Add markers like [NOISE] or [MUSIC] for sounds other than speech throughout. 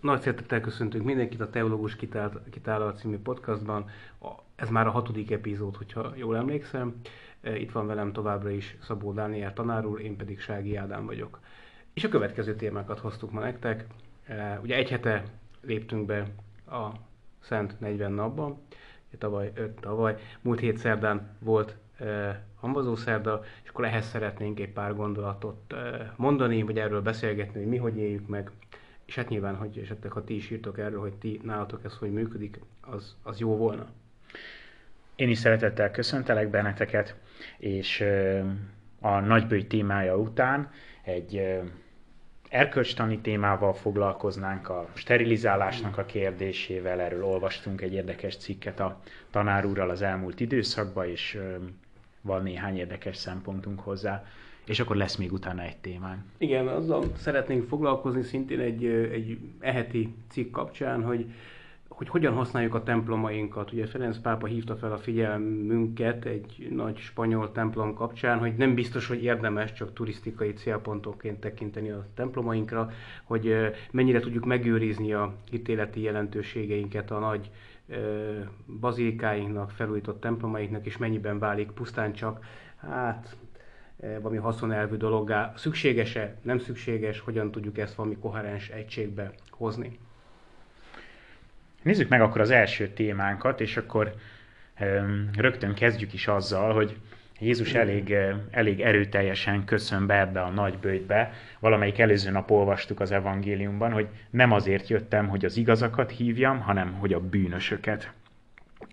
Nagy szeretettel köszöntünk mindenkit a Teológus Kitállal című podcastban. Ez már a hatodik epizód, hogyha jól emlékszem. E, itt van velem továbbra is Szabó Dániel tanár úr, én pedig Sági Ádám vagyok. És a következő témákat hoztuk ma nektek. E, ugye egy hete léptünk be a Szent 40 napban, tavaly, öt tavaly, múlt hét szerdán volt e, hambazó szerda, és akkor ehhez szeretnénk egy pár gondolatot mondani, vagy erről beszélgetni, hogy mi hogy éljük meg és hát nyilván, hogy esetleg ha ti is írtok erről, hogy ti nálatok ez hogy működik, az, az jó volna. Én is szeretettel köszöntelek benneteket, és a nagybőj témája után egy erkölcstani témával foglalkoznánk, a sterilizálásnak a kérdésével, erről olvastunk egy érdekes cikket a tanár úrral az elmúlt időszakban, és van néhány érdekes szempontunk hozzá és akkor lesz még utána egy témán. Igen, azzal szeretnénk foglalkozni szintén egy, egy eheti cikk kapcsán, hogy hogy hogyan használjuk a templomainkat. Ugye Ferenc pápa hívta fel a figyelmünket egy nagy spanyol templom kapcsán, hogy nem biztos, hogy érdemes csak turisztikai célpontokként tekinteni a templomainkra, hogy mennyire tudjuk megőrizni a hitéleti jelentőségeinket a nagy bazilikáinknak, felújított templomainknak, és mennyiben válik pusztán csak, hát valami haszonelvű dologgá. Szükséges-e, nem szükséges, hogyan tudjuk ezt valami koherens egységbe hozni? Nézzük meg akkor az első témánkat, és akkor rögtön kezdjük is azzal, hogy Jézus elég, eh, elég erőteljesen köszön be ebbe a nagy bőjtbe. Valamelyik előző nap olvastuk az evangéliumban, hogy nem azért jöttem, hogy az igazakat hívjam, hanem hogy a bűnösöket.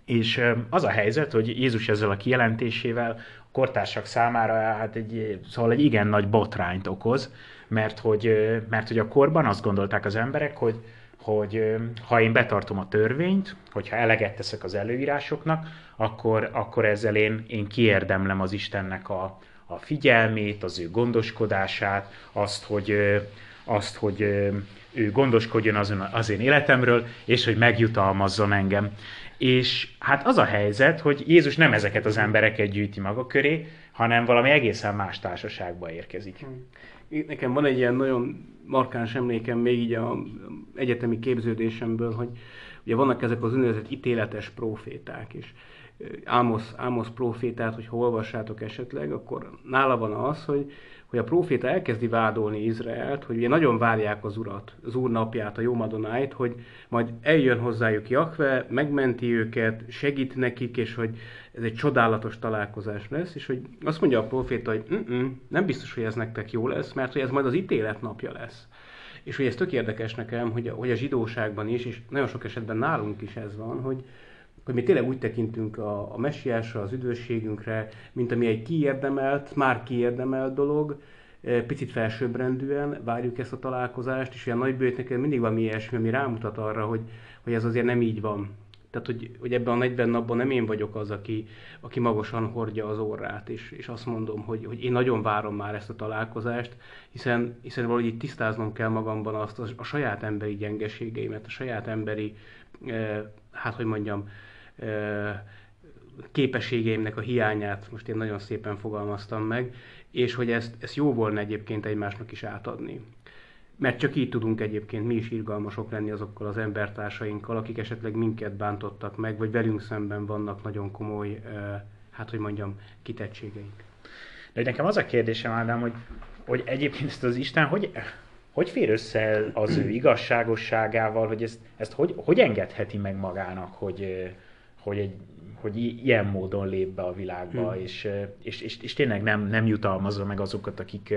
És az a helyzet, hogy Jézus ezzel a kijelentésével kortársak számára hát egy, szóval egy igen nagy botrányt okoz, mert hogy, mert hogy a korban azt gondolták az emberek, hogy, hogy ha én betartom a törvényt, hogyha eleget teszek az előírásoknak, akkor, akkor ezzel én, én kiérdemlem az Istennek a, a figyelmét, az ő gondoskodását, azt, hogy, azt, hogy ő gondoskodjon az, az én életemről, és hogy megjutalmazzon engem. És hát az a helyzet, hogy Jézus nem ezeket az embereket gyűjti maga köré, hanem valami egészen más társaságba érkezik. Nekem van egy ilyen nagyon markáns emlékem még így a egyetemi képződésemből, hogy ugye vannak ezek az úgynevezett ítéletes proféták, és Ámosz, Ámosz profétát, hogy ha olvassátok esetleg, akkor nála van az, hogy hogy a próféta elkezdi vádolni Izraelt, hogy ugye nagyon várják az urat, az úr napját, a jó Madonáit, hogy majd eljön hozzájuk Jakve, megmenti őket, segít nekik, és hogy ez egy csodálatos találkozás lesz, és hogy azt mondja a próféta, hogy nem biztos, hogy ez nektek jó lesz, mert hogy ez majd az ítélet napja lesz. És hogy ez tök érdekes nekem, hogy a, hogy a zsidóságban is, és nagyon sok esetben nálunk is ez van, hogy, hogy mi tényleg úgy tekintünk a, a messiásra, az üdvösségünkre, mint ami egy kiérdemelt, már kiérdemelt dolog, e, picit felsőbbrendűen várjuk ezt a találkozást, és olyan nagybőjt nekem mindig van ilyesmi, ami rámutat arra, hogy, hogy ez azért nem így van. Tehát, hogy, hogy ebben a 40 napban nem én vagyok az, aki, aki magasan hordja az orrát, és, és azt mondom, hogy, hogy én nagyon várom már ezt a találkozást, hiszen, hiszen valahogy itt tisztáznom kell magamban azt a, a saját emberi gyengeségeimet, a saját emberi, eh, hát hogy mondjam, képességeimnek a hiányát, most én nagyon szépen fogalmaztam meg, és hogy ezt, ezt jó volna egyébként egymásnak is átadni. Mert csak így tudunk egyébként mi is irgalmasok lenni azokkal az embertársainkkal, akik esetleg minket bántottak meg, vagy velünk szemben vannak nagyon komoly, hát hogy mondjam, kitettségeink. De nekem az a kérdésem, Ádám, hogy, hogy egyébként ezt az Isten hogy, hogy fér össze az ő igazságosságával, hogy ezt, ezt hogy, hogy engedheti meg magának, hogy, hogy, egy, hogy ilyen módon lép be a világba, hmm. és, és, és, és tényleg nem, nem jutalmazza meg azokat, akik,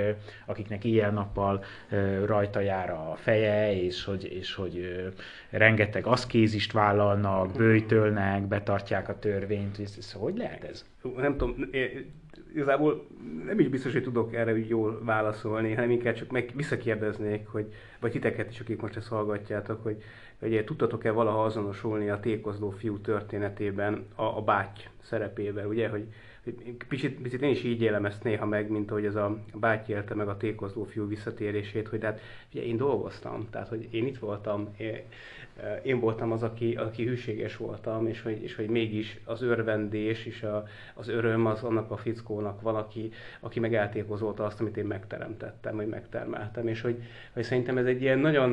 akiknek ilyen-nappal rajta jár a feje, és hogy, és hogy rengeteg aszkézist vállalnak, bőjtölnek, betartják a törvényt, és, és hogy lehet ez? Nem tudom, igazából nem is biztos, hogy tudok erre úgy jól válaszolni, hanem inkább csak meg visszakérdeznék, hogy, vagy titeket is, akik most ezt hallgatjátok, hogy, hogy tudtatok-e valaha azonosulni a tékozló fiú történetében a, a báty szerepével, ugye, hogy, picit, picit én is így élem ezt néha meg, mint ahogy ez a báty élte meg a tékozló fiú visszatérését, hogy hát ugye én dolgoztam, tehát hogy én itt voltam, én, én voltam az, aki, aki hűséges voltam, és hogy, és hogy mégis az örvendés és a, az öröm az annak a fickónak valaki, aki meg eltékozolta azt, amit én megteremtettem, vagy megtermeltem, és hogy, hogy szerintem ez egy ilyen nagyon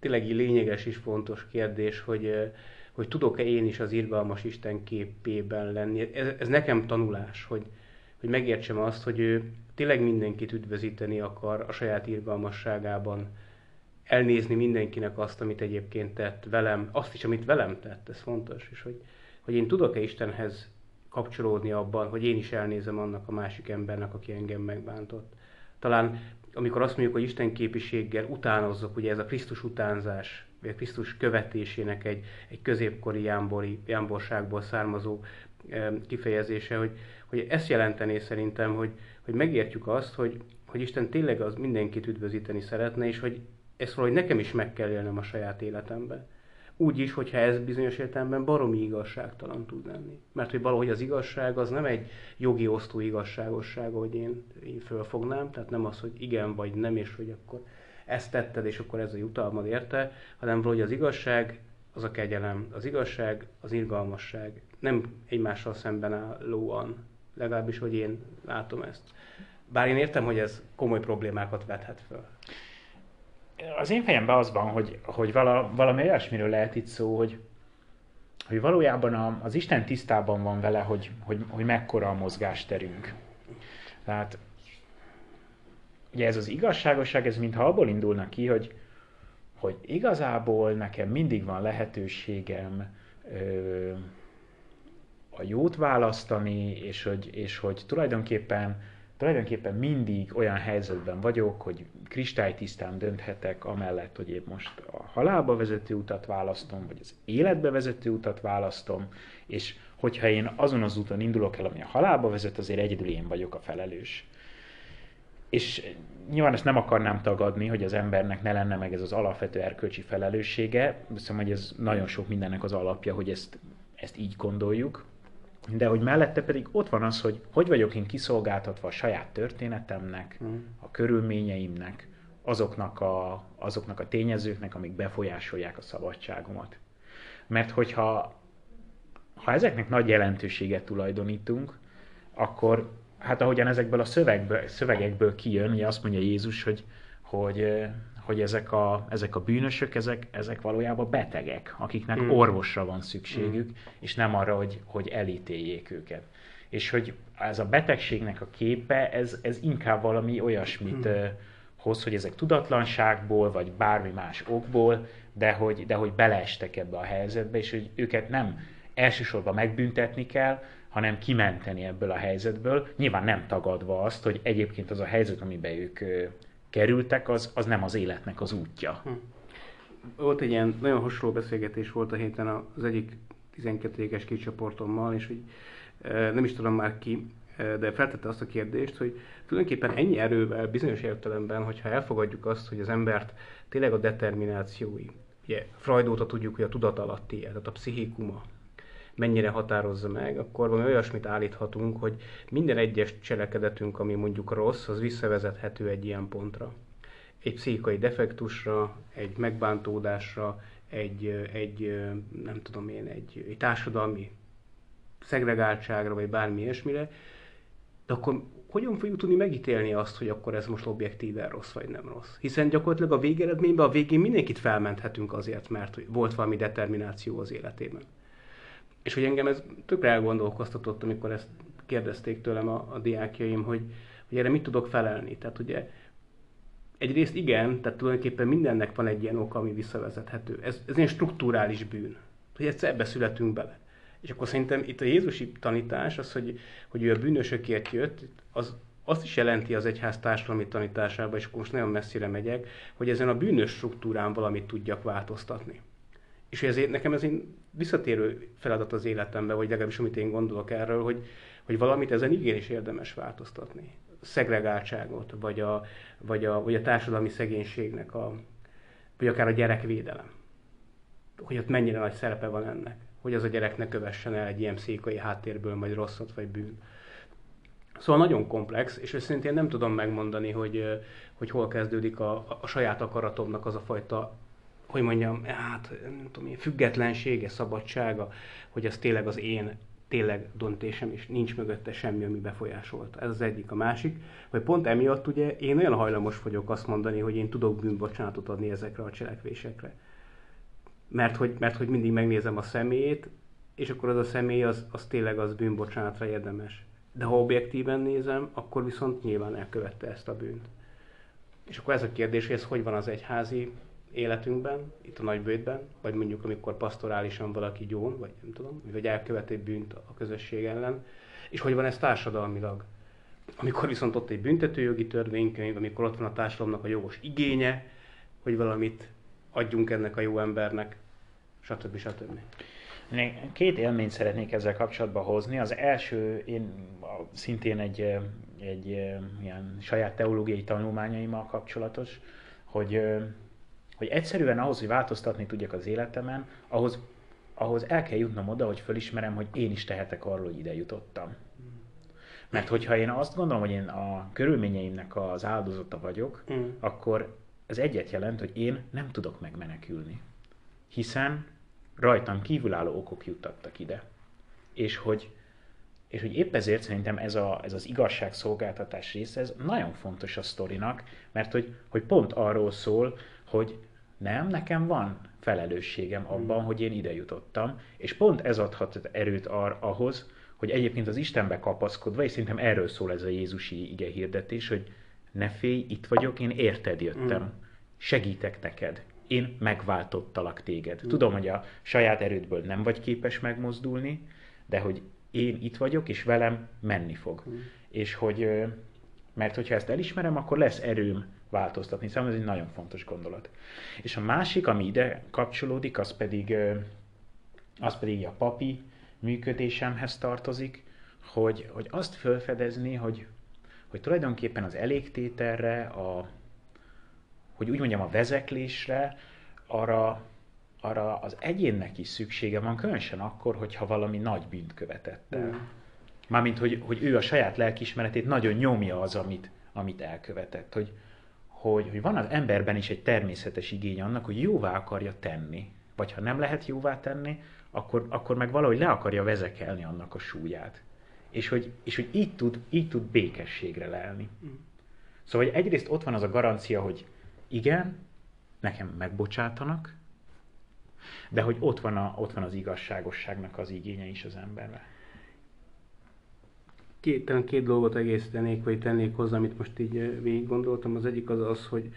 tényleg lényeges és fontos kérdés, hogy, hogy tudok-e én is az irgalmas Isten képében lenni. Ez, ez nekem tanulás, hogy, hogy megértsem azt, hogy ő tényleg mindenkit üdvözíteni akar a saját irgalmasságában, elnézni mindenkinek azt, amit egyébként tett velem, azt is, amit velem tett, ez fontos, és hogy, hogy én tudok-e Istenhez kapcsolódni abban, hogy én is elnézem annak a másik embernek, aki engem megbántott. Talán amikor azt mondjuk, hogy Isten képiséggel utánozzuk, ugye ez a Krisztus utánzás, vagy a Krisztus követésének egy, egy középkori jámbori, jámborságból származó e, kifejezése, hogy, hogy ezt jelentené szerintem, hogy, hogy megértjük azt, hogy, hogy Isten tényleg az mindenkit üdvözíteni szeretne, és hogy ezt valahogy nekem is meg kell élnem a saját életemben. Úgy is, hogyha ez bizonyos értelemben baromi igazságtalan tud lenni. Mert hogy valahogy az igazság az nem egy jogi osztó igazságosság, hogy én, én fölfognám, tehát nem az, hogy igen vagy nem, és hogy akkor ezt tetted, és akkor ez a jutalmad érte, hanem valahogy az igazság az a kegyelem, az igazság, az irgalmasság, nem egymással szemben állóan, legalábbis, hogy én látom ezt. Bár én értem, hogy ez komoly problémákat vethet föl az én fejemben az van, hogy, hogy vala, valami olyasmiről lehet itt szó, hogy, hogy valójában a, az Isten tisztában van vele, hogy, hogy, hogy mekkora a mozgásterünk. Tehát ugye ez az igazságosság, ez mintha abból indulna ki, hogy, hogy igazából nekem mindig van lehetőségem ö, a jót választani, és hogy, és hogy tulajdonképpen tulajdonképpen mindig olyan helyzetben vagyok, hogy kristálytisztán dönthetek amellett, hogy én most a halálba vezető utat választom, vagy az életbe vezető utat választom, és hogyha én azon az úton indulok el, ami a halálba vezet, azért egyedül én vagyok a felelős. És nyilván ezt nem akarnám tagadni, hogy az embernek ne lenne meg ez az alapvető erkölcsi felelőssége. Hiszem, hogy ez nagyon sok mindennek az alapja, hogy ezt, ezt így gondoljuk. De hogy mellette pedig ott van az, hogy hogy vagyok én kiszolgáltatva a saját történetemnek, mm. a körülményeimnek, azoknak a, azoknak a tényezőknek, amik befolyásolják a szabadságomat. Mert hogyha ha ezeknek nagy jelentőséget tulajdonítunk, akkor hát ahogyan ezekből a szövegből, szövegekből kijön, ugye azt mondja Jézus, hogy, hogy hogy ezek a, ezek a bűnösök, ezek, ezek valójában betegek, akiknek mm. orvosra van szükségük, mm. és nem arra, hogy, hogy elítéljék őket. És hogy ez a betegségnek a képe, ez, ez inkább valami olyasmit mm. hoz, hogy ezek tudatlanságból, vagy bármi más okból, de hogy, de hogy beleestek ebbe a helyzetbe, és hogy őket nem elsősorban megbüntetni kell, hanem kimenteni ebből a helyzetből, nyilván nem tagadva azt, hogy egyébként az a helyzet, amiben ők kerültek, az, az nem az életnek az útja. Hm. Volt egy ilyen nagyon hasonló beszélgetés volt a héten az egyik 12-éges kicsoportommal, és hogy nem is tudom már ki, de feltette azt a kérdést, hogy tulajdonképpen ennyi erővel, bizonyos értelemben, hogyha elfogadjuk azt, hogy az embert tényleg a determinációi, ugye Freud óta tudjuk, hogy a tudat alatti, tehát a pszichikuma, mennyire határozza meg, akkor valami olyasmit állíthatunk, hogy minden egyes cselekedetünk, ami mondjuk rossz, az visszavezethető egy ilyen pontra. Egy pszichikai defektusra, egy megbántódásra, egy, egy nem tudom én, egy, egy társadalmi szegregáltságra, vagy bármi ilyesmire, de akkor hogyan fogjuk tudni megítélni azt, hogy akkor ez most objektíven rossz vagy nem rossz? Hiszen gyakorlatilag a végeredményben a végén mindenkit felmenthetünk azért, mert volt valami determináció az életében. És hogy engem ez tökre elgondolkoztatott, amikor ezt kérdezték tőlem a, a diákjaim, hogy, hogy erre mit tudok felelni. Tehát ugye egyrészt igen, tehát tulajdonképpen mindennek van egy ilyen oka, ami visszavezethető. Ez, ez egy strukturális bűn, hogy egyszer ebbe születünk bele. És akkor szerintem itt a Jézusi tanítás, az, hogy, hogy ő a bűnösökért jött, az azt is jelenti az egyház társadalmi tanításában, és akkor most nagyon messzire megyek, hogy ezen a bűnös struktúrán valamit tudjak változtatni. És ezért nekem ez egy visszatérő feladat az életemben, vagy legalábbis amit én gondolok erről, hogy, hogy valamit ezen igenis érdemes változtatni. Szegregáltságot, vagy a, vagy a, vagy a társadalmi szegénységnek, a, vagy akár a gyerekvédelem. Hogy ott mennyire nagy szerepe van ennek. Hogy az a gyerek ne kövessen el egy ilyen pszichikai háttérből, vagy rosszat, vagy bűn. Szóval nagyon komplex, és őszintén nem tudom megmondani, hogy, hogy hol kezdődik a, a saját akaratomnak az a fajta hogy mondjam, hát nem tudom, függetlensége, szabadsága, hogy ez tényleg az én tényleg döntésem, és nincs mögötte semmi, ami befolyásolta. Ez az egyik. A másik, hogy pont emiatt ugye én olyan hajlamos vagyok azt mondani, hogy én tudok bűnbocsánatot adni ezekre a cselekvésekre. Mert hogy, mert hogy mindig megnézem a személyét, és akkor az a személy az, az tényleg az bűnbocsánatra érdemes. De ha objektíven nézem, akkor viszont nyilván elkövette ezt a bűnt. És akkor ez a kérdés, hogy ez hogy van az egyházi életünkben, itt a nagybőtben, vagy mondjuk amikor pastorálisan valaki gyón, vagy nem tudom, vagy elkövet egy bűnt a közösség ellen, és hogy van ez társadalmilag. Amikor viszont ott egy büntetőjogi törvénykönyv, amikor ott van a társadalomnak a jogos igénye, hogy valamit adjunk ennek a jó embernek, stb. stb. Két élményt szeretnék ezzel kapcsolatban hozni. Az első, én szintén egy, egy ilyen saját teológiai tanulmányaimmal kapcsolatos, hogy hogy egyszerűen ahhoz, hogy változtatni tudjak az életemen, ahhoz, ahhoz el kell jutnom oda, hogy fölismerem, hogy én is tehetek arról, hogy ide jutottam. Mert hogyha én azt gondolom, hogy én a körülményeimnek az áldozata vagyok, mm. akkor ez egyet jelent, hogy én nem tudok megmenekülni. Hiszen rajtam kívülálló okok juttattak ide. És hogy, és hogy épp ezért szerintem ez, a, ez az igazságszolgáltatás része, ez nagyon fontos a sztorinak, mert hogy, hogy pont arról szól, hogy nem, nekem van felelősségem abban, hmm. hogy én ide jutottam, és pont ez adhat erőt ar- ahhoz, hogy egyébként az Istenbe kapaszkodva, és szerintem erről szól ez a Jézusi ige hirdetés, hogy ne félj, itt vagyok, én érted jöttem, mm. segítek neked, én megváltottalak téged. Mm. Tudom, hogy a saját erődből nem vagy képes megmozdulni, de hogy én itt vagyok, és velem menni fog. Mm. És hogy, mert hogyha ezt elismerem, akkor lesz erőm változtatni. Számomra ez egy nagyon fontos gondolat. És a másik, ami ide kapcsolódik, az pedig, az pedig a papi működésemhez tartozik, hogy, hogy azt felfedezni, hogy, hogy tulajdonképpen az elégtételre, a, hogy úgy mondjam, a vezeklésre, arra, arra az egyénnek is szüksége van, különösen akkor, hogyha valami nagy bűnt követett el. Mm. Mármint, hogy, hogy ő a saját lelkismeretét nagyon nyomja az, amit, amit elkövetett. Hogy, hogy, hogy van az emberben is egy természetes igény annak, hogy jóvá akarja tenni. Vagy ha nem lehet jóvá tenni, akkor, akkor meg valahogy le akarja vezekelni annak a súlyát. És hogy, és hogy így, tud, így tud békességre lelni. Mm. Szóval hogy egyrészt ott van az a garancia, hogy igen, nekem megbocsátanak, de hogy ott van, a, ott van az igazságosságnak az igénye is az emberben két, két dolgot egészítenék, vagy tennék hozzá, amit most így végig gondoltam. Az egyik az az, hogy,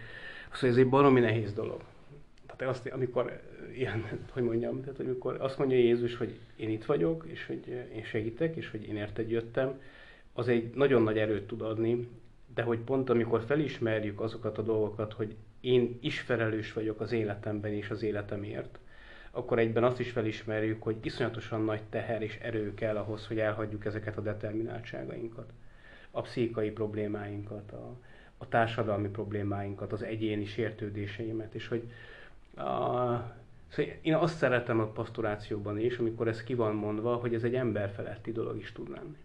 az, hogy ez egy baromi nehéz dolog. Tehát azt, amikor ilyen, [LAUGHS] hogy mondjam, tehát amikor azt mondja Jézus, hogy én itt vagyok, és hogy én segítek, és hogy én érted jöttem, az egy nagyon nagy erőt tud adni, de hogy pont amikor felismerjük azokat a dolgokat, hogy én is felelős vagyok az életemben és az életemért, akkor egyben azt is felismerjük, hogy iszonyatosan nagy teher és erő kell ahhoz, hogy elhagyjuk ezeket a determináltságainkat. A pszichikai problémáinkat, a, a társadalmi problémáinkat, az egyéni sértődéseimet, és hogy a, szóval én azt szeretem a pastorációban is, amikor ez ki van mondva, hogy ez egy emberfeletti dolog is tud lenni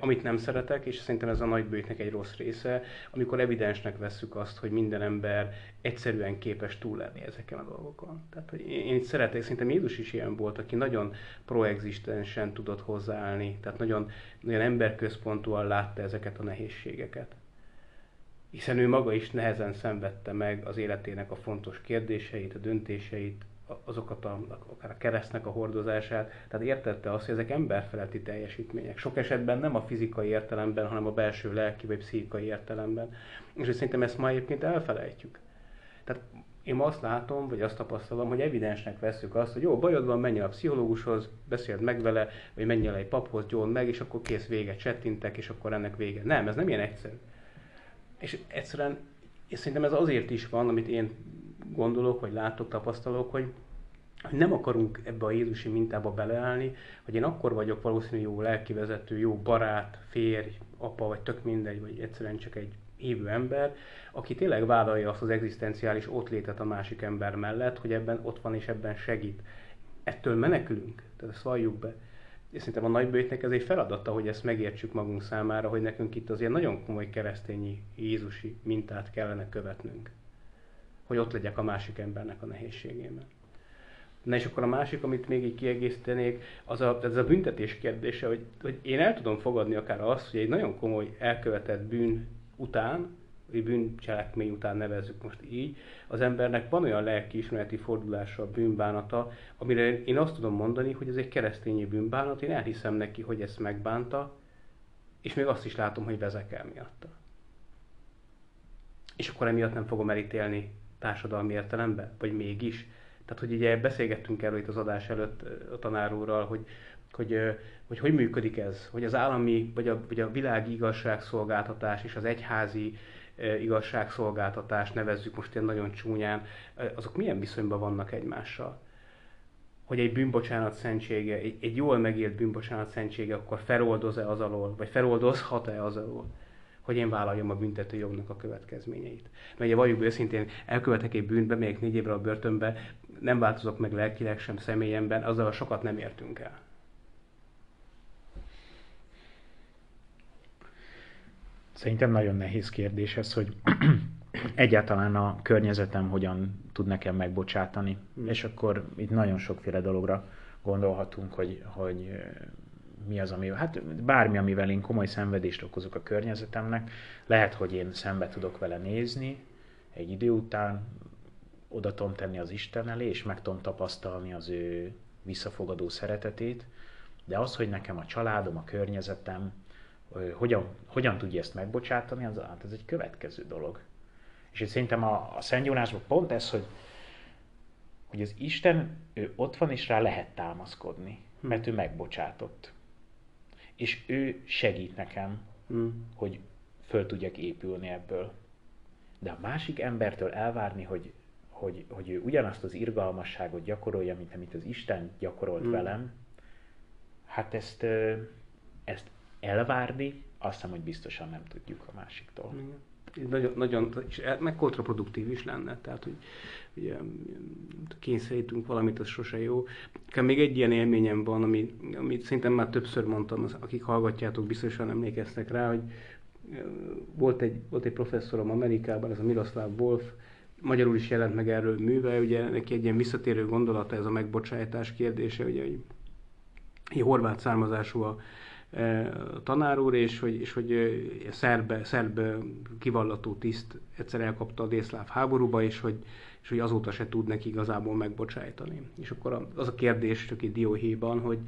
amit nem szeretek, és szerintem ez a nagybőjtnek egy rossz része, amikor evidensnek vesszük azt, hogy minden ember egyszerűen képes túlélni ezeken a dolgokon. Tehát, hogy én szeretek, szerintem Jézus is ilyen volt, aki nagyon proexistensen tudott hozzáállni, tehát nagyon, nagyon emberközpontúan látta ezeket a nehézségeket. Hiszen ő maga is nehezen szenvedte meg az életének a fontos kérdéseit, a döntéseit, azokat a, akár a keresztnek a hordozását, tehát értette azt, hogy ezek emberfeletti teljesítmények. Sok esetben nem a fizikai értelemben, hanem a belső lelki vagy pszichikai értelemben. És hogy szerintem ezt ma egyébként elfelejtjük. Tehát én azt látom, vagy azt tapasztalom, hogy evidensnek veszük azt, hogy jó, bajod van, menj el a pszichológushoz, beszéld meg vele, vagy menj el egy paphoz, gyónd meg, és akkor kész vége, csettintek, és akkor ennek vége. Nem, ez nem ilyen egyszerű. És egyszerűen, és szerintem ez azért is van, amit én gondolok, vagy látok, tapasztalok, hogy nem akarunk ebbe a Jézusi mintába beleállni, hogy én akkor vagyok valószínű jó lelkivezető, jó barát, férj, apa, vagy tök mindegy, vagy egyszerűen csak egy hívő ember, aki tényleg vállalja azt az egzisztenciális létet a másik ember mellett, hogy ebben ott van és ebben segít. Ettől menekülünk, tehát ezt valljuk be. És szerintem a nagybőjtnek ez egy feladata, hogy ezt megértsük magunk számára, hogy nekünk itt azért nagyon komoly keresztényi Jézusi mintát kellene követnünk hogy ott legyek a másik embernek a nehézségében. Na és akkor a másik, amit még így kiegészítenék, az a, ez a büntetés kérdése, hogy, hogy én el tudom fogadni akár azt, hogy egy nagyon komoly elkövetett bűn után, vagy bűncselekmény után nevezzük most így, az embernek van olyan lelkiismereti fordulása, a bűnbánata, amire én azt tudom mondani, hogy ez egy keresztényi bűnbánat, én elhiszem neki, hogy ezt megbánta, és még azt is látom, hogy vezekel miatta. És akkor emiatt nem fogom elítélni társadalmi értelemben? Vagy mégis? Tehát, hogy ugye beszélgettünk erről itt az adás előtt a tanárúrral, hogy hogy, hogy hogy működik ez, hogy az állami, vagy a, vagy a világi igazságszolgáltatás és az egyházi igazságszolgáltatás, nevezzük most ilyen nagyon csúnyán, azok milyen viszonyban vannak egymással? Hogy egy bűnbocsánat szentsége, egy, egy jól megélt bűnbocsánat szentsége akkor feloldoz-e az alól, vagy feloldozhat-e az alól? Hogy én vállaljam a büntető jognak a következményeit. Mert ugye valljuk őszintén, elkövetek egy bűnt, bemegyek négy évre a börtönbe, nem változok meg lelkileg sem személyemben, azzal sokat nem értünk el. Szerintem nagyon nehéz kérdés ez, hogy [CLEARS THROAT] egyáltalán a környezetem hogyan tud nekem megbocsátani. Mm. És akkor itt nagyon sokféle dologra gondolhatunk, hogy, hogy mi az, ami, hát bármi, amivel én komoly szenvedést okozok a környezetemnek, lehet, hogy én szembe tudok vele nézni egy idő után, oda tudom tenni az Isten elé, és meg tudom tapasztalni az ő visszafogadó szeretetét, de az, hogy nekem a családom, a környezetem, hogyan, hogyan tudja ezt megbocsátani, az, hát ez egy következő dolog. És itt szerintem a, a Szent Jónásban pont ez, hogy, hogy az Isten, ő ott van, és rá lehet támaszkodni, mert ő megbocsátott. És ő segít nekem, hmm. hogy föl tudjak épülni ebből. De a másik embertől elvárni, hogy, hogy, hogy ő ugyanazt az irgalmasságot gyakorolja, mint amit az Isten gyakorolt hmm. velem, hát ezt, ezt elvárni, azt hiszem, hogy biztosan nem tudjuk a másiktól. Igen. Nagyon, nagyon, és e- meg kontraproduktív is lenne, tehát hogy ugye, kényszerítünk valamit, az sose jó. Még egy ilyen élményem van, ami, amit szerintem már többször mondtam, az, akik hallgatjátok, biztosan emlékeztek rá, hogy volt egy, volt egy professzorom Amerikában, ez a Miroslav Wolf, magyarul is jelent meg erről műve, ugye neki egy ilyen visszatérő gondolata ez a megbocsájtás kérdése, ugye, hogy egy horvát származású a tanár úr, és hogy, és hogy szerb, szerb kivallató tiszt egyszer elkapta a délszláv háborúba, és hogy, és hogy azóta se tud neki igazából megbocsájtani. És akkor az a kérdés csak egy dióhéjban, hogy,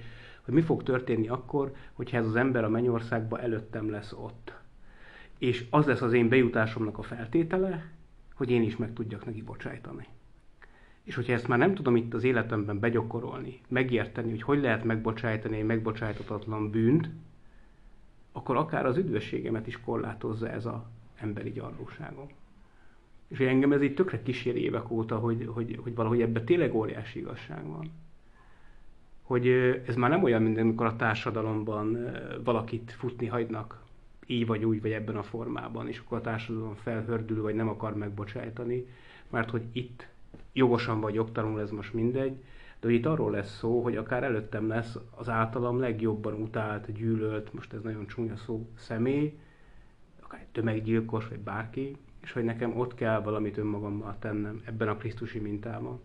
hogy mi fog történni akkor, hogyha ez az ember a mennyországba előttem lesz ott. És az lesz az én bejutásomnak a feltétele, hogy én is meg tudjak neki bocsájtani. És hogyha ezt már nem tudom itt az életemben begyakorolni, megérteni, hogy hogy lehet megbocsájtani egy megbocsájtatatlan bűnt, akkor akár az üdvösségemet is korlátozza ez az emberi gyarlóságom. És engem ez így tökre kísér évek óta, hogy, hogy, hogy valahogy ebben tényleg óriási igazság van. Hogy ez már nem olyan, mint amikor a társadalomban valakit futni hagynak, így vagy úgy, vagy ebben a formában, és akkor a társadalom felhördül, vagy nem akar megbocsájtani, mert hogy itt jogosan vagy jogtalanul, ez most mindegy, de itt arról lesz szó, hogy akár előttem lesz az általam legjobban utált, gyűlölt, most ez nagyon csúnya szó, személy, akár egy tömeggyilkos, vagy bárki, és hogy nekem ott kell valamit önmagammal tennem ebben a Krisztusi mintában.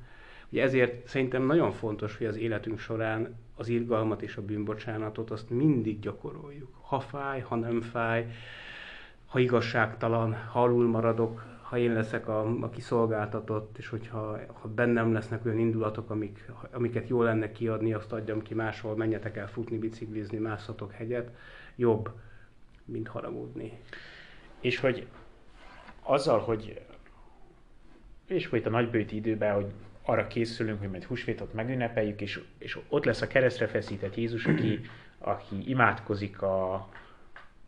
Ugye ezért szerintem nagyon fontos, hogy az életünk során az irgalmat és a bűnbocsánatot azt mindig gyakoroljuk. Ha fáj, ha nem fáj, ha igazságtalan, ha alul maradok, ha én leszek a, a kiszolgáltatott, és hogyha ha bennem lesznek olyan indulatok, amik, amiket jó lenne kiadni, azt adjam ki máshol, menjetek el futni, biciklizni, másszatok hegyet, jobb, mint haragudni. És hogy azzal, hogy és hogy itt a nagybőti időben, hogy arra készülünk, hogy majd húsvétot megünnepeljük, és, és ott lesz a keresztre feszített Jézus, aki, aki imádkozik a,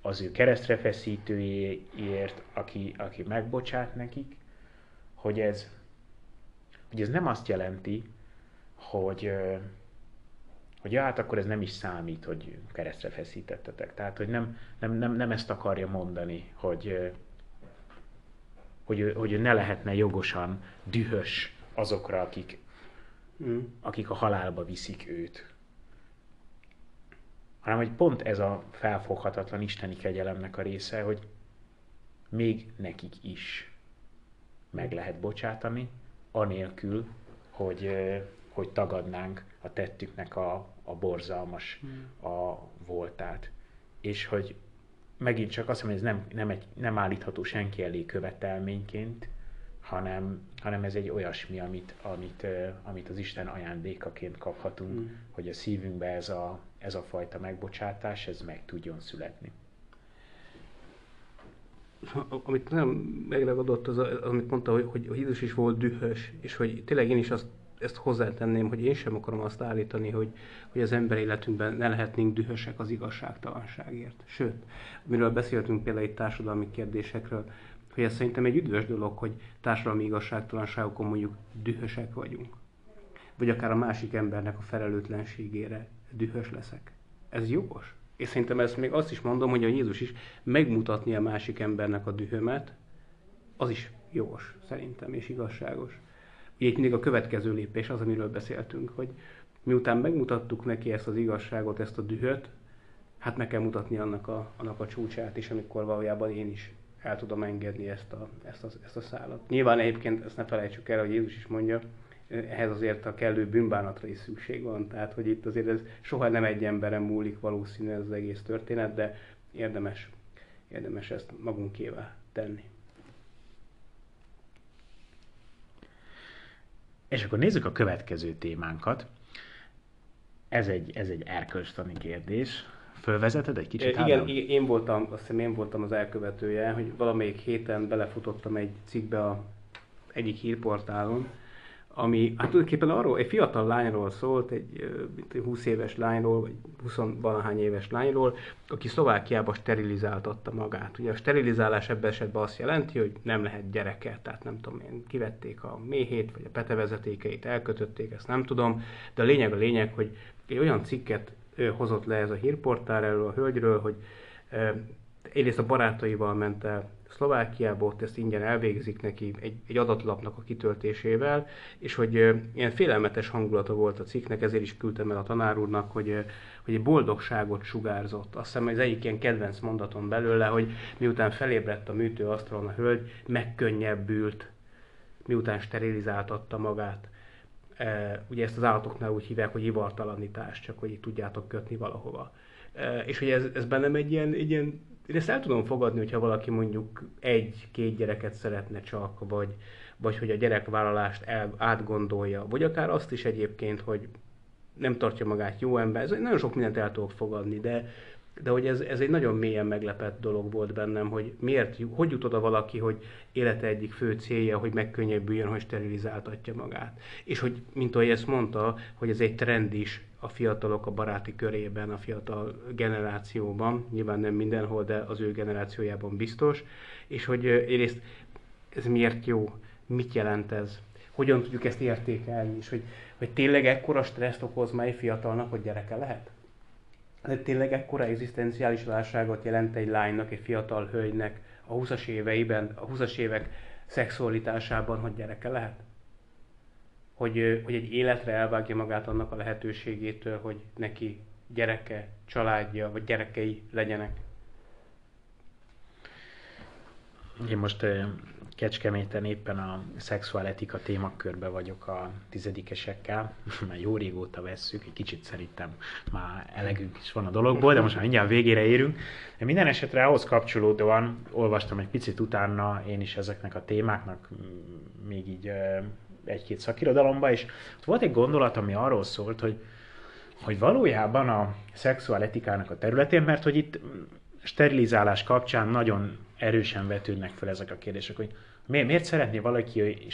az ő keresztre feszítőjéért, aki, aki megbocsát nekik, hogy ez, hogy ez nem azt jelenti, hogy, hogy hát akkor ez nem is számít, hogy keresztre feszítettetek. Tehát, hogy nem, nem, nem, nem ezt akarja mondani, hogy, hogy, hogy ne lehetne jogosan dühös azokra, akik, mm. akik a halálba viszik őt hanem hogy pont ez a felfoghatatlan isteni kegyelemnek a része, hogy még nekik is meg lehet bocsátani, anélkül, hogy, hogy tagadnánk a tettüknek a, a borzalmas hmm. a voltát. És hogy megint csak azt mondom, hogy ez nem, nem, egy, nem állítható senki elé követelményként, hanem, hanem ez egy olyasmi, amit, amit, amit az Isten ajándékaként kaphatunk, mm. hogy a szívünkbe ez a, ez a fajta megbocsátás, ez meg tudjon születni. Amit nem megragadott, az, amit mondta, hogy, hogy Jézus is volt dühös, és hogy tényleg én is azt ezt hozzátenném, hogy én sem akarom azt állítani, hogy, hogy az ember életünkben ne lehetnénk dühösek az igazságtalanságért. Sőt, amiről beszéltünk például itt társadalmi kérdésekről, hogy ez szerintem egy üdvös dolog, hogy társadalmi igazságtalanságokon mondjuk dühösek vagyunk. Vagy akár a másik embernek a felelőtlenségére dühös leszek. Ez jogos. És szerintem ezt még azt is mondom, hogy a Jézus is megmutatni a másik embernek a dühömet, az is jogos szerintem, és igazságos. Ugye itt mindig a következő lépés az, amiről beszéltünk, hogy miután megmutattuk neki ezt az igazságot, ezt a dühöt, hát meg kell mutatni annak a, annak a csúcsát is, amikor valójában én is el tudom engedni ezt a, ezt, a, ezt a szállat. Nyilván egyébként ezt ne felejtsük el, hogy Jézus is mondja, ehhez azért a kellő bűnbánatra is szükség van. Tehát, hogy itt azért ez soha nem egy emberen múlik valószínű ez az egész történet, de érdemes, érdemes ezt magunkével tenni. És akkor nézzük a következő témánkat. Ez egy, ez egy erkölcstani kérdés. Fölvezeted egy kicsit? Igen, Ádám? én voltam, azt hiszem én voltam az elkövetője, hogy valamelyik héten belefutottam egy cikkbe a egyik hírportálon, ami hát tulajdonképpen arról, egy fiatal lányról szólt, egy, egy 20 éves lányról, vagy 20 valahány éves lányról, aki Szlovákiába sterilizáltatta magát. Ugye a sterilizálás ebben esetben azt jelenti, hogy nem lehet gyereke, tehát nem tudom én, kivették a méhét, vagy a petevezetékeit, elkötötték, ezt nem tudom, de a lényeg a lényeg, hogy egy olyan cikket hozott le ez a hírportál erről a hölgyről, hogy egyrészt a barátaival ment el Szlovákiába, ott ezt ingyen elvégzik neki egy, egy adatlapnak a kitöltésével, és hogy ilyen félelmetes hangulata volt a cikknek, ezért is küldtem el a tanár úrnak, hogy, hogy egy boldogságot sugárzott. Azt hiszem, az egyik ilyen kedvenc mondaton belőle, hogy miután felébredt a műtőasztalon a hölgy, megkönnyebbült, miután sterilizáltatta magát. Ugye ezt az állatoknál úgy hívják, hogy ivartalanítás, csak hogy így tudjátok kötni valahova. E, és hogy ez, ez bennem egy ilyen, egy ilyen én ezt el tudom fogadni, hogyha valaki mondjuk egy-két gyereket szeretne csak, vagy, vagy hogy a gyerekvállalást el, átgondolja, vagy akár azt is egyébként, hogy nem tartja magát jó ember, ez nagyon sok mindent el tudok fogadni, de, de hogy ez, ez egy nagyon mélyen meglepett dolog volt bennem, hogy miért, hogy jut oda valaki, hogy élete egyik fő célja, hogy megkönnyebbüljön, hogy sterilizáltatja magát. És hogy, mint ahogy ezt mondta, hogy ez egy trend is a fiatalok a baráti körében, a fiatal generációban, nyilván nem mindenhol, de az ő generációjában biztos, és hogy egyrészt ez miért jó, mit jelent ez, hogyan tudjuk ezt értékelni, és hogy, hogy tényleg ekkora stresszt okoz mely fiatalnak, hogy gyereke lehet? Ez tényleg ekkora egzisztenciális válságot jelent egy lánynak, egy fiatal hölgynek a 20-as éveiben, a 20-as évek szexualitásában, hogy gyereke lehet? Hogy, hogy egy életre elvágja magát annak a lehetőségétől, hogy neki gyereke, családja, vagy gyerekei legyenek? Én most Kecskeméten éppen a szexuáletika témakörbe vagyok a tizedikesekkel, [LAUGHS] már jó régóta vesszük, egy kicsit szerintem már elegünk is van a dologból, de most már mindjárt végére érünk. De minden esetre ahhoz kapcsolódóan olvastam egy picit utána én is ezeknek a témáknak, még így egy-két szakirodalomba, és ott volt egy gondolat, ami arról szólt, hogy, hogy valójában a szexuáletikának a területén, mert hogy itt sterilizálás kapcsán nagyon erősen vetődnek fel ezek a kérdések, hogy miért, miért szeretné valaki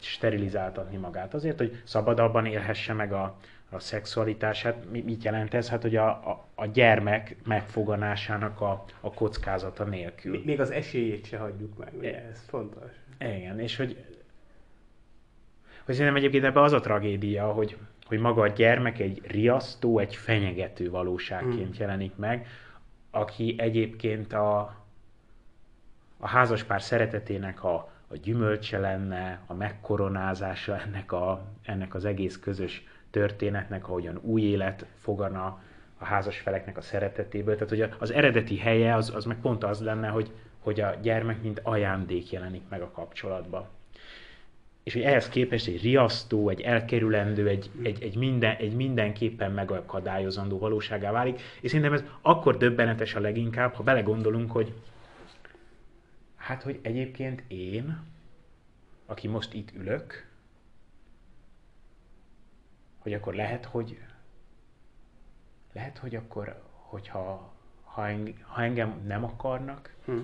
sterilizáltatni magát? Azért, hogy szabadabban élhesse meg a, a szexualitását. Mit jelent ez? Hát, hogy a, a, a gyermek megfoganásának a, a kockázata nélkül. Még az esélyét se hagyjuk meg, ugye? Ez fontos. Igen, és hogy, hogy szerintem egyébként ebben az a tragédia, hogy, hogy maga a gyermek egy riasztó, egy fenyegető valóságként hmm. jelenik meg, aki egyébként a, a házaspár szeretetének a, a gyümölcse lenne, a megkoronázása ennek, a, ennek az egész közös történetnek, ahogyan új élet fogana a házas feleknek a szeretetéből. Tehát, hogy az eredeti helye az, az meg pont az lenne, hogy, hogy a gyermek mint ajándék jelenik meg a kapcsolatban. És hogy ehhez képest egy riasztó, egy elkerülendő, egy, egy, egy, minden, egy mindenképpen megakadályozandó valóságá válik. És szerintem ez akkor döbbenetes a leginkább, ha belegondolunk, hogy hát, hogy egyébként én, aki most itt ülök, hogy akkor lehet, hogy lehet, hogy akkor, hogyha ha, enge, ha engem nem akarnak, hm.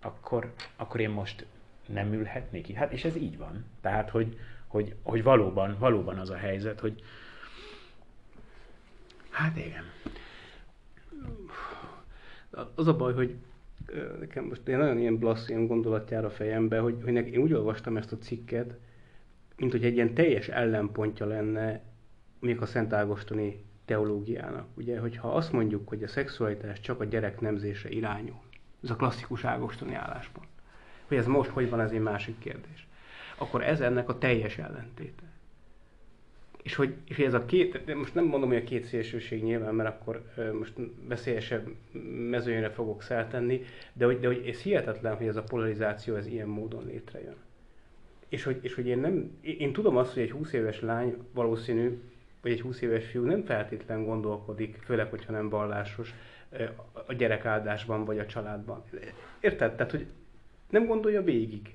akkor, akkor én most nem ülhetnék itt. Hát és ez így van. Tehát, hogy, hogy, hogy valóban, valóban az a helyzet, hogy hát igen. Az a baj, hogy nekem most én nagyon ilyen blassz ilyen gondolatjára fejembe, hogy, hogy én úgy olvastam ezt a cikket, mint hogy egy ilyen teljes ellenpontja lenne még a Szent Ágostoni teológiának. Ugye, hogyha azt mondjuk, hogy a szexualitás csak a gyerek nemzése irányul, ez a klasszikus ágostoni álláspont, hogy ez most hogy van, ez egy másik kérdés. Akkor ez ennek a teljes ellentéte. És hogy, és ez a két, most nem mondom, hogy a két szélsőség nyilván, mert akkor most veszélyesebb mezőjére fogok szeltenni, de hogy, de hogy ez hihetetlen, hogy ez a polarizáció ez ilyen módon létrejön. És hogy, és hogy én nem, én tudom azt, hogy egy 20 éves lány valószínű, vagy egy 20 éves fiú nem feltétlen gondolkodik, főleg, hogyha nem vallásos, a gyerekáldásban vagy a családban. Érted? Tehát, hogy nem gondolja végig.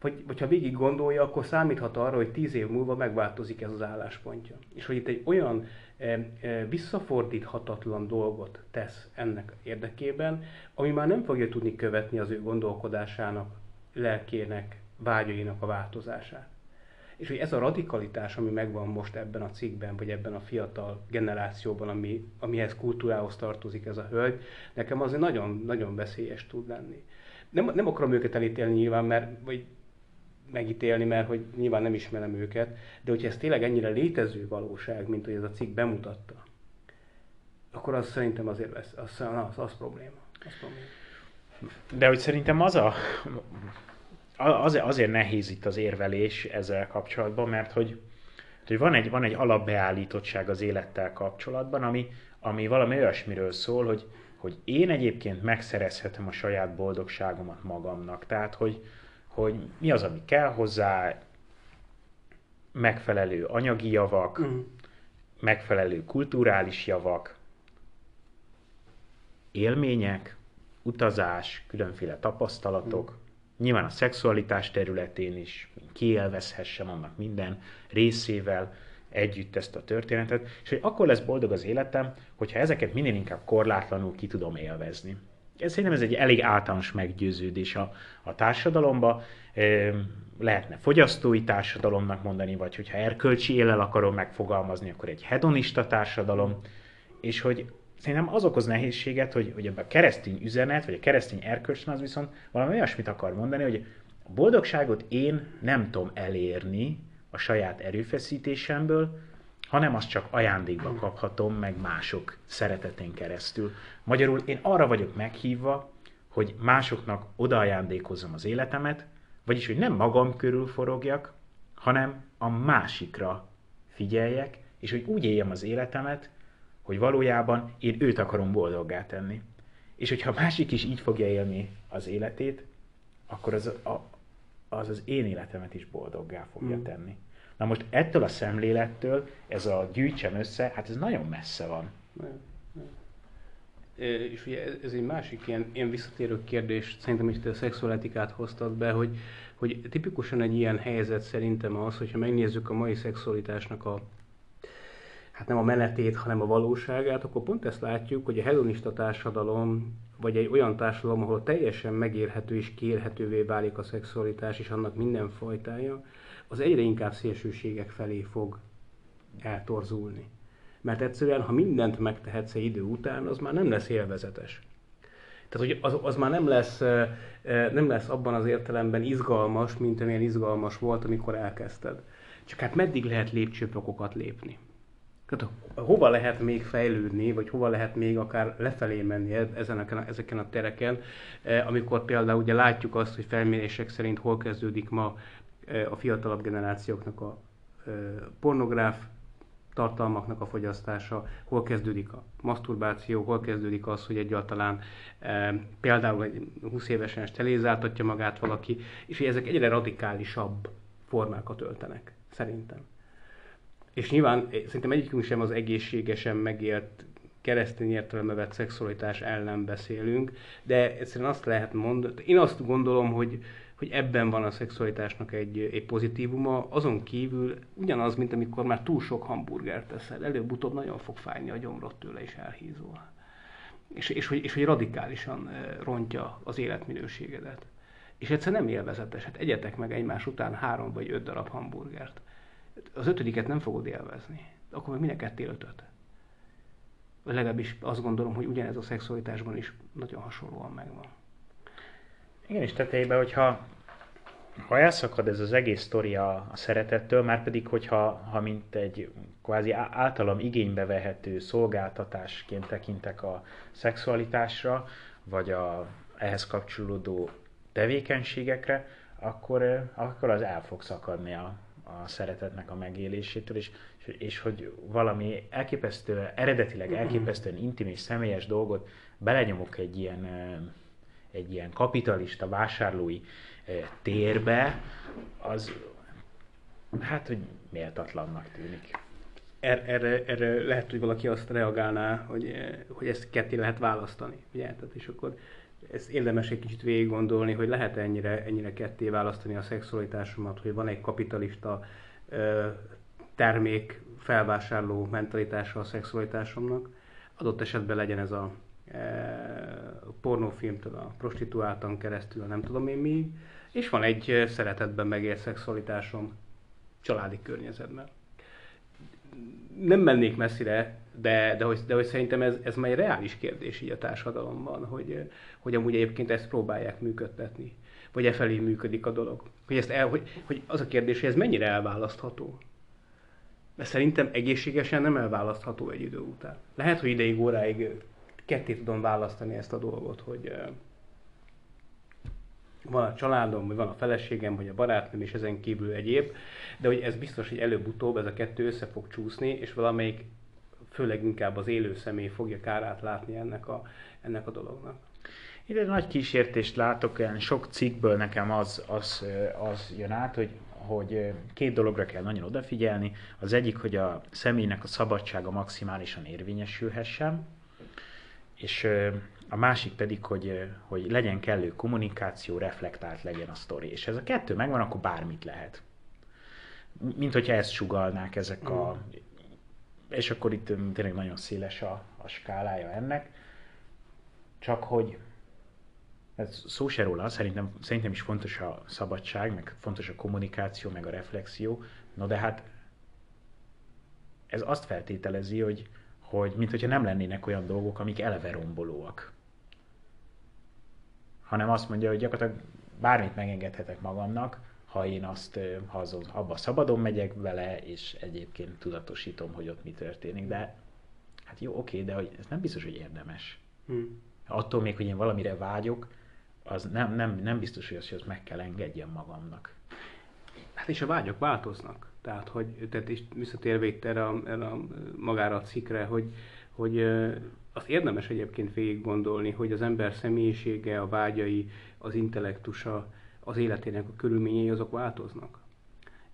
Vagy, vagy ha végig gondolja, akkor számíthat arra, hogy tíz év múlva megváltozik ez az álláspontja. És hogy itt egy olyan e, e, visszafordíthatatlan dolgot tesz ennek érdekében, ami már nem fogja tudni követni az ő gondolkodásának, lelkének, vágyainak a változását. És hogy ez a radikalitás, ami megvan most ebben a cikkben, vagy ebben a fiatal generációban, ami, amihez kultúrához tartozik ez a hölgy, nekem azért nagyon, nagyon veszélyes tud lenni nem, nem akarom őket elítélni nyilván, mert, vagy megítélni, mert hogy nyilván nem ismerem őket, de hogyha ez tényleg ennyire létező valóság, mint hogy ez a cikk bemutatta, akkor az szerintem azért az, az, az, az probléma. Az probléma. De hogy szerintem az a, az, azért nehéz itt az érvelés ezzel kapcsolatban, mert hogy, hogy van, egy, van egy alapbeállítottság az élettel kapcsolatban, ami, ami valami olyasmiről szól, hogy hogy én egyébként megszerezhetem a saját boldogságomat magamnak. Tehát, hogy, hogy mi az, ami kell hozzá, megfelelő anyagi javak, mm. megfelelő kulturális javak, élmények, utazás, különféle tapasztalatok, mm. nyilván a szexualitás területén is kielvezhessem annak minden részével, együtt ezt a történetet, és hogy akkor lesz boldog az életem, hogyha ezeket minél inkább korlátlanul ki tudom élvezni. Ez szerintem ez egy elég általános meggyőződés a, a társadalomba. Lehetne fogyasztói társadalomnak mondani, vagy hogyha erkölcsi élel akarom megfogalmazni, akkor egy hedonista társadalom, és hogy szerintem az okoz nehézséget, hogy, hogy ebben a keresztény üzenet, vagy a keresztény erkölcsön az viszont valami olyasmit akar mondani, hogy a boldogságot én nem tudom elérni, a saját erőfeszítésemből, hanem azt csak ajándékba kaphatom meg mások szeretetén keresztül. Magyarul én arra vagyok meghívva, hogy másoknak odaajándékozzam az életemet, vagyis hogy nem magam körül forogjak, hanem a másikra figyeljek, és hogy úgy éljem az életemet, hogy valójában én őt akarom boldoggá tenni. És hogyha a másik is így fogja élni az életét, akkor az a, az az én életemet is boldoggá fogja mm. tenni. Na most ettől a szemlélettől ez a gyűjtsem össze, hát ez nagyon messze van. És ugye ez egy másik ilyen, ilyen visszatérő kérdés, szerintem is te a szexualetikát hoztad be, hogy, hogy tipikusan egy ilyen helyzet szerintem az, hogyha megnézzük a mai szexualitásnak a hát nem a menetét, hanem a valóságát, akkor pont ezt látjuk, hogy a hedonista társadalom, vagy egy olyan társadalom, ahol teljesen megérhető és kérhetővé válik a szexualitás és annak minden fajtája, az egyre inkább szélsőségek felé fog eltorzulni. Mert egyszerűen, ha mindent megtehetsz egy idő után, az már nem lesz élvezetes. Tehát, hogy az, az már nem lesz, nem lesz abban az értelemben izgalmas, mint amilyen izgalmas volt, amikor elkezdted. Csak hát meddig lehet lépcsőfokokat lépni? Tehát hova lehet még fejlődni, vagy hova lehet még akár lefelé menni e- ezen a, ezeken a tereken, amikor például ugye látjuk azt, hogy felmérések szerint hol kezdődik ma a fiatalabb generációknak a pornográf tartalmaknak a fogyasztása, hol kezdődik a maszturbáció, hol kezdődik az, hogy egyáltalán e, például egy 20 évesen sterilizáltatja magát valaki, és hogy ezek egyre radikálisabb formákat öltenek, szerintem. És nyilván szerintem egyikünk sem az egészségesen megélt keresztény értelembe vett szexualitás ellen beszélünk, de egyszerűen azt lehet mondani, én azt gondolom, hogy, hogy ebben van a szexualitásnak egy, egy pozitívuma, azon kívül ugyanaz, mint amikor már túl sok hamburgert teszel, előbb-utóbb nagyon fog fájni a gyomrod tőle, és elhízol. És, és, hogy, és hogy radikálisan rontja az életminőségedet. És egyszer nem élvezetes, hát egyetek meg egymás után három vagy öt darab hamburgert. Az ötödiket nem fogod élvezni. Akkor meg minek ettél ötöt? Legalábbis azt gondolom, hogy ugyanez a szexualitásban is nagyon hasonlóan megvan. Igen, és tetejében, hogyha ha elszakad ez az egész sztori a, szeretettől, már pedig, hogyha ha mint egy kvázi általam igénybe vehető szolgáltatásként tekintek a szexualitásra, vagy a ehhez kapcsolódó tevékenységekre, akkor, akkor az el fog szakadni a, a szeretetnek a megélésétől, és, és, és hogy valami elképesztő, eredetileg elképesztően intim és személyes dolgot belenyomok egy ilyen, egy ilyen kapitalista vásárlói térbe, az hát, hogy méltatlannak tűnik. Er, erre, erre lehet, hogy valaki azt reagálná, hogy, hogy ezt ketté lehet választani. Ugye? Tehát, és akkor ezt érdemes egy kicsit végig gondolni, hogy lehet ennyire, ennyire ketté választani a szexualitásomat, hogy van egy kapitalista ö, termék felvásárló mentalitása a szexualitásomnak. Adott esetben legyen ez a e, pornófilmtől a prostituáltan keresztül, nem tudom én mi, és van egy szeretetben megélt szexualitásom családi környezetben. Nem mennék messzire, de, de, hogy, de hogy szerintem ez, ez már egy reális kérdés így a társadalomban, hogy, hogy amúgy egyébként ezt próbálják működtetni, vagy e felé működik a dolog. Hogy, ezt el, hogy, hogy az a kérdés, hogy ez mennyire elválasztható. Mert szerintem egészségesen nem elválasztható egy idő után. Lehet, hogy ideig, óráig ketté tudom választani ezt a dolgot, hogy van a családom, vagy van a feleségem, vagy a barátnőm, és ezen kívül egyéb, de hogy ez biztos, hogy előbb-utóbb ez a kettő össze fog csúszni, és valamelyik főleg inkább az élő személy fogja kárát látni ennek a, ennek a dolognak. Ide nagy kísértést látok, olyan sok cikkből nekem az, az, az jön át, hogy, hogy két dologra kell nagyon odafigyelni. Az egyik, hogy a személynek a szabadsága maximálisan érvényesülhessen, és a másik pedig, hogy, hogy legyen kellő kommunikáció, reflektált legyen a sztori. És ez a kettő megvan, akkor bármit lehet. Mint hogyha ezt sugalnák ezek a... Mm. És akkor itt tényleg nagyon széles a, a skálája ennek. Csak hogy ez szó se róla, szerintem, szerintem is fontos a szabadság, meg fontos a kommunikáció, meg a reflexió. No de hát ez azt feltételezi, hogy, hogy mint hogyha nem lennének olyan dolgok, amik eleve rombolóak hanem azt mondja, hogy gyakorlatilag bármit megengedhetek magamnak, ha én azt, ha az, abba szabadon megyek vele, és egyébként tudatosítom, hogy ott mi történik. De hát jó, oké, de hogy ez nem biztos, hogy érdemes. Hmm. Attól még, hogy én valamire vágyok, az nem, nem, nem biztos, hogy azt, hogy azt meg kell engedjem magamnak. Hát és a vágyok változnak. Tehát, hogy tehát is visszatérve itt erre, a, erre a, magára a cikre, hogy, hogy azt érdemes egyébként végig gondolni, hogy az ember személyisége, a vágyai, az intellektusa, az életének a körülményei azok változnak.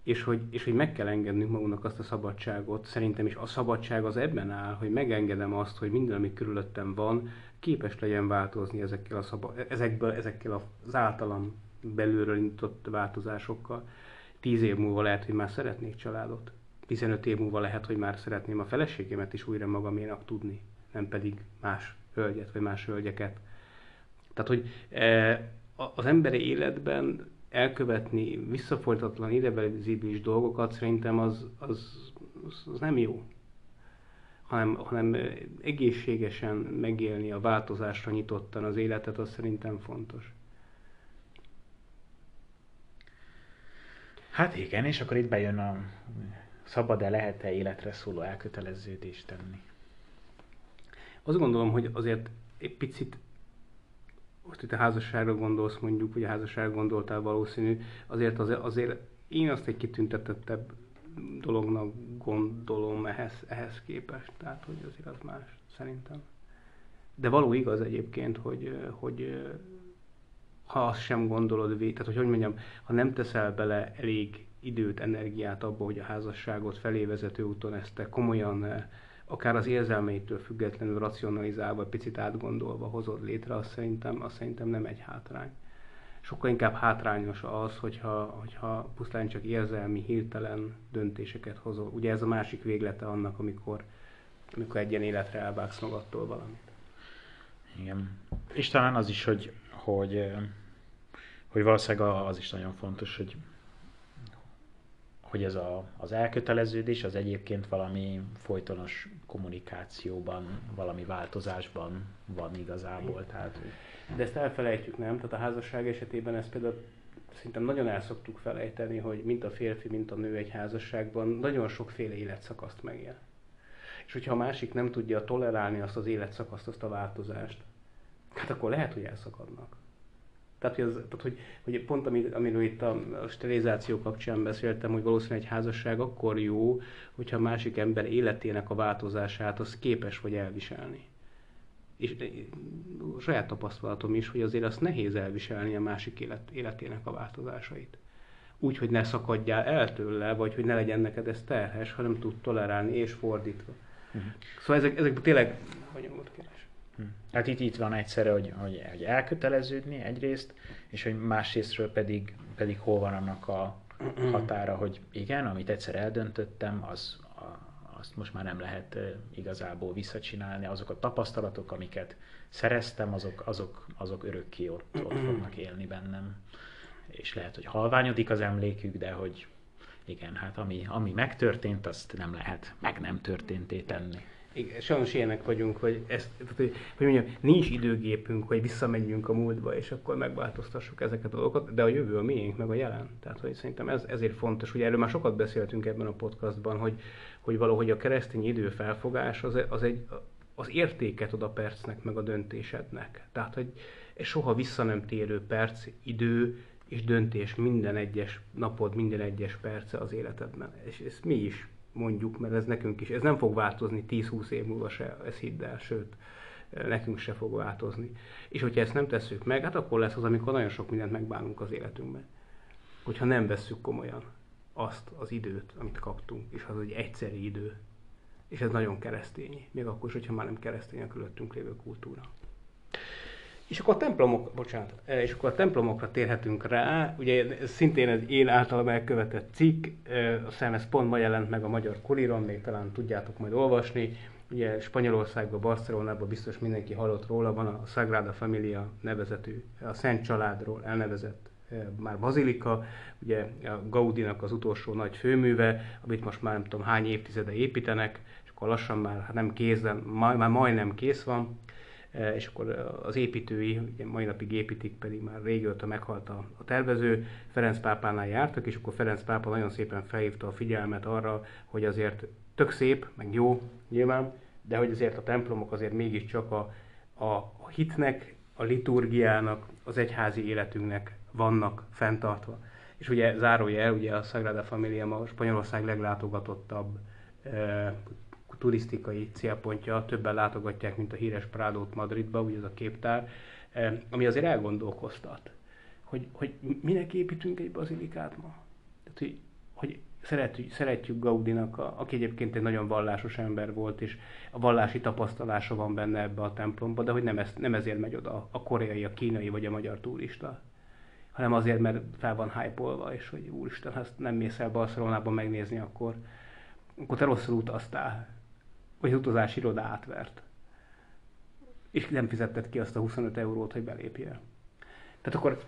És hogy, és hogy meg kell engednünk magunknak azt a szabadságot, szerintem is a szabadság az ebben áll, hogy megengedem azt, hogy minden, ami körülöttem van, képes legyen változni ezekkel, a szaba, ezekből, ezekkel az általam belülről indított változásokkal. Tíz év múlva lehet, hogy már szeretnék családot. 15 év múlva lehet, hogy már szeretném a feleségemet is újra magaménak tudni nem pedig más hölgyet vagy más hölgyeket. Tehát, hogy e, az emberi életben elkövetni visszafolytatlan idealizibilis dolgokat szerintem az, az, az, az nem jó. Hanem, hanem egészségesen megélni a változásra nyitottan az életet, az szerintem fontos. Hát igen, és akkor itt bejön a szabad-e, lehet-e életre szóló elköteleződést tenni. Azt gondolom, hogy azért egy picit, most itt a házasságra gondolsz mondjuk, vagy a házasságra gondoltál valószínű, azért, azért, azért én azt egy kitüntetettebb dolognak gondolom ehhez, ehhez képest. Tehát, hogy azért az más, szerintem. De való igaz egyébként, hogy, hogy ha azt sem gondolod végig, tehát hogy hogy mondjam, ha nem teszel bele elég időt, energiát abba, hogy a házasságot felé vezető úton ezt te komolyan, akár az érzelmeitől függetlenül racionalizálva, picit átgondolva hozod létre, azt szerintem, azt szerintem nem egy hátrány. Sokkal inkább hátrányos az, hogyha, hogyha pusztán csak érzelmi, hirtelen döntéseket hozol. Ugye ez a másik véglete annak, amikor, amikor egy ilyen életre elvágsz magadtól valamit. Igen. És talán az is, hogy, hogy, hogy valószínűleg az is nagyon fontos, hogy hogy ez a, az elköteleződés az egyébként valami folytonos kommunikációban, valami változásban van igazából. Tehát, De ezt elfelejtjük, nem? Tehát a házasság esetében ezt például szerintem nagyon el szoktuk felejteni, hogy mint a férfi, mint a nő egy házasságban nagyon sokféle életszakaszt megél. És hogyha a másik nem tudja tolerálni azt az életszakaszt, azt a változást, hát akkor lehet, hogy elszakadnak. Tehát, hogy, az, tehát, hogy, hogy pont amiről itt a, a sterilizáció kapcsán beszéltem, hogy valószínűleg egy házasság akkor jó, hogyha a másik ember életének a változását az képes vagy elviselni. És saját tapasztalatom is, hogy azért azt nehéz elviselni a másik élet, életének a változásait. Úgy, hogy ne szakadjál el tőle, vagy hogy ne legyen neked ez terhes, hanem tud tolerálni, és fordítva. Uh-huh. Szóval ezek, ezek tényleg kérdés. Hát itt, itt van egyszerre, hogy, hogy, hogy elköteleződni egyrészt, és hogy másrésztről pedig, pedig hol van annak a határa, hogy igen, amit egyszer eldöntöttem, az, azt most már nem lehet igazából visszacsinálni. Azok a tapasztalatok, amiket szereztem, azok, azok, azok örökké ott, ott fognak élni bennem. És lehet, hogy halványodik az emlékük, de hogy igen, hát ami, ami megtörtént, azt nem lehet meg nem történté tenni. Igen, sajnos ilyenek vagyunk, hogy, ezt, hogy, mondjam, nincs időgépünk, hogy visszamegyünk a múltba, és akkor megváltoztassuk ezeket a dolgokat, de a jövő a miénk, meg a jelen. Tehát, hogy szerintem ez, ezért fontos, hogy erről már sokat beszéltünk ebben a podcastban, hogy, hogy valahogy a keresztény időfelfogás az, az egy, az értéket ad a percnek, meg a döntésednek. Tehát, hogy egy soha vissza nem térő perc, idő és döntés minden egyes napod, minden egyes perce az életedben. És ezt mi is mondjuk, mert ez nekünk is, ez nem fog változni 10-20 év múlva se, ez hidd el, sőt, nekünk se fog változni. És hogyha ezt nem tesszük meg, hát akkor lesz az, amikor nagyon sok mindent megbánunk az életünkben. Hogyha nem vesszük komolyan azt az időt, amit kaptunk, és az egy egyszeri idő. És ez nagyon keresztény, még akkor is, hogyha már nem keresztény a körülöttünk lévő kultúra. És akkor a templomok, bocsánat, eh, és akkor a templomokra térhetünk rá. Ugye szintén egy én általam elkövetett cikk, eh, a hiszem ez pont ma jelent meg a Magyar Kuríron, még talán tudjátok majd olvasni. Ugye Spanyolországban, Barcelonában biztos mindenki hallott róla, van a Sagrada Familia nevezetű, a Szent Családról elnevezett eh, már bazilika, ugye a Gaudinak az utolsó nagy főműve, amit most már nem tudom hány évtizede építenek, és akkor lassan már hát nem kész, de már majdnem kész van és akkor az építői, ugye mai napig építik, pedig már régóta meghalt a, a tervező, Ferenc pápánál jártak, és akkor Ferenc pápa nagyon szépen felhívta a figyelmet arra, hogy azért tök szép, meg jó nyilván, de hogy azért a templomok azért mégiscsak a, a, a hitnek, a liturgiának, az egyházi életünknek vannak fenntartva. És ugye zárójel, ugye a Sagrada Familia a Spanyolország leglátogatottabb e, turisztikai célpontja, többen látogatják, mint a híres Prádót Madridba, ugye ez a képtár, eh, ami azért elgondolkoztat, hogy, hogy minek építünk egy bazilikát ma. Tehát, hogy, hogy szeretjük, szeretjük Gaudinak, a, aki egyébként egy nagyon vallásos ember volt, és a vallási tapasztalása van benne ebbe a templomba, de hogy nem, ez, nem ezért megy oda a koreai, a kínai vagy a magyar turista, hanem azért, mert fel van hype és hogy úristen, ha ezt nem mész el Barcelonában megnézni, akkor, akkor te rosszul utaztál vagy az utazási iroda átvert. És nem fizetted ki azt a 25 eurót, hogy belépjél. Tehát akkor,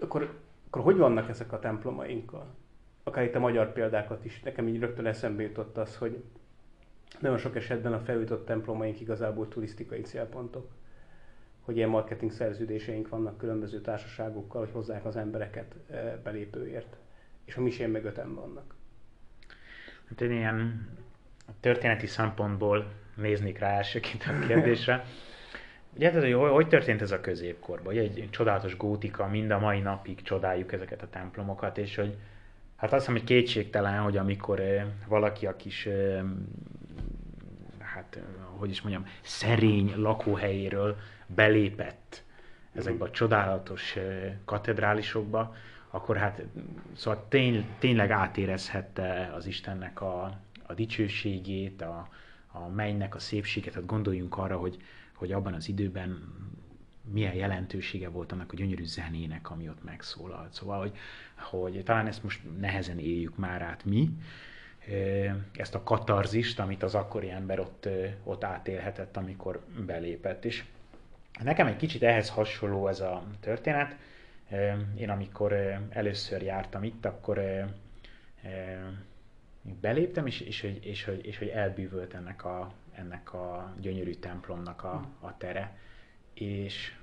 akkor, akkor hogy vannak ezek a templomainkkal? Akár itt a magyar példákat is. Nekem így rögtön eszembe jutott az, hogy nagyon sok esetben a felújított templomaink igazából turisztikai célpontok. Hogy ilyen marketing szerződéseink vannak különböző társaságokkal, hogy hozzák az embereket eh, belépőért. És a misén meg öten vannak. Hát én ilyen történeti szempontból néznék rá elsőként a [LAUGHS] kérdésre. Ugye, tehát, hogy hogy történt ez a középkorban? Ugye egy csodálatos gótika, mind a mai napig csodáljuk ezeket a templomokat, és hogy hát azt hiszem, hogy kétségtelen, hogy amikor valaki a kis hát, hogy is mondjam, szerény lakóhelyéről belépett ezekbe a csodálatos katedrálisokba, akkor hát szóval tény, tényleg átérezhette az Istennek a, a dicsőségét, a, a mennynek a szépséget. Hát gondoljunk arra, hogy, hogy abban az időben milyen jelentősége volt annak a gyönyörű zenének, ami ott megszólalt. Szóval, hogy, hogy talán ezt most nehezen éljük már át mi, ezt a katarzist, amit az akkori ember ott, ott átélhetett, amikor belépett. És nekem egy kicsit ehhez hasonló ez a történet. Én amikor először jártam itt, akkor beléptem, és, és, hogy, és, hogy, és hogy elbűvölt ennek a, ennek a gyönyörű templomnak a, a tere. És,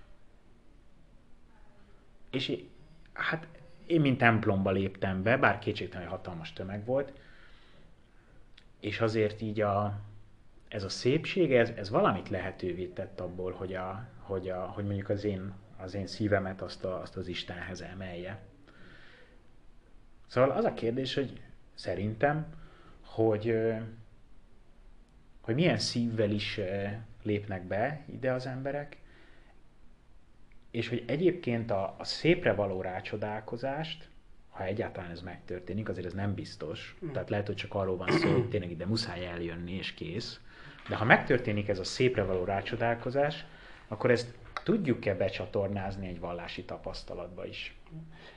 és hát én mint templomba léptem be, bár kétségtelen, hogy hatalmas tömeg volt, és azért így a, ez a szépség, ez, ez valamit lehetővé tett abból, hogy, a, hogy, a, hogy mondjuk az én, az én szívemet azt, a, azt az Istenhez emelje. Szóval az a kérdés, hogy szerintem, hogy, hogy milyen szívvel is lépnek be ide az emberek, és hogy egyébként a, a szépre való rácsodálkozást, ha egyáltalán ez megtörténik, azért ez nem biztos. Mm. Tehát lehet, hogy csak arról van szó, hogy tényleg ide muszáj eljönni, és kész. De ha megtörténik ez a szépre való rácsodálkozás, akkor ezt tudjuk-e becsatornázni egy vallási tapasztalatba is?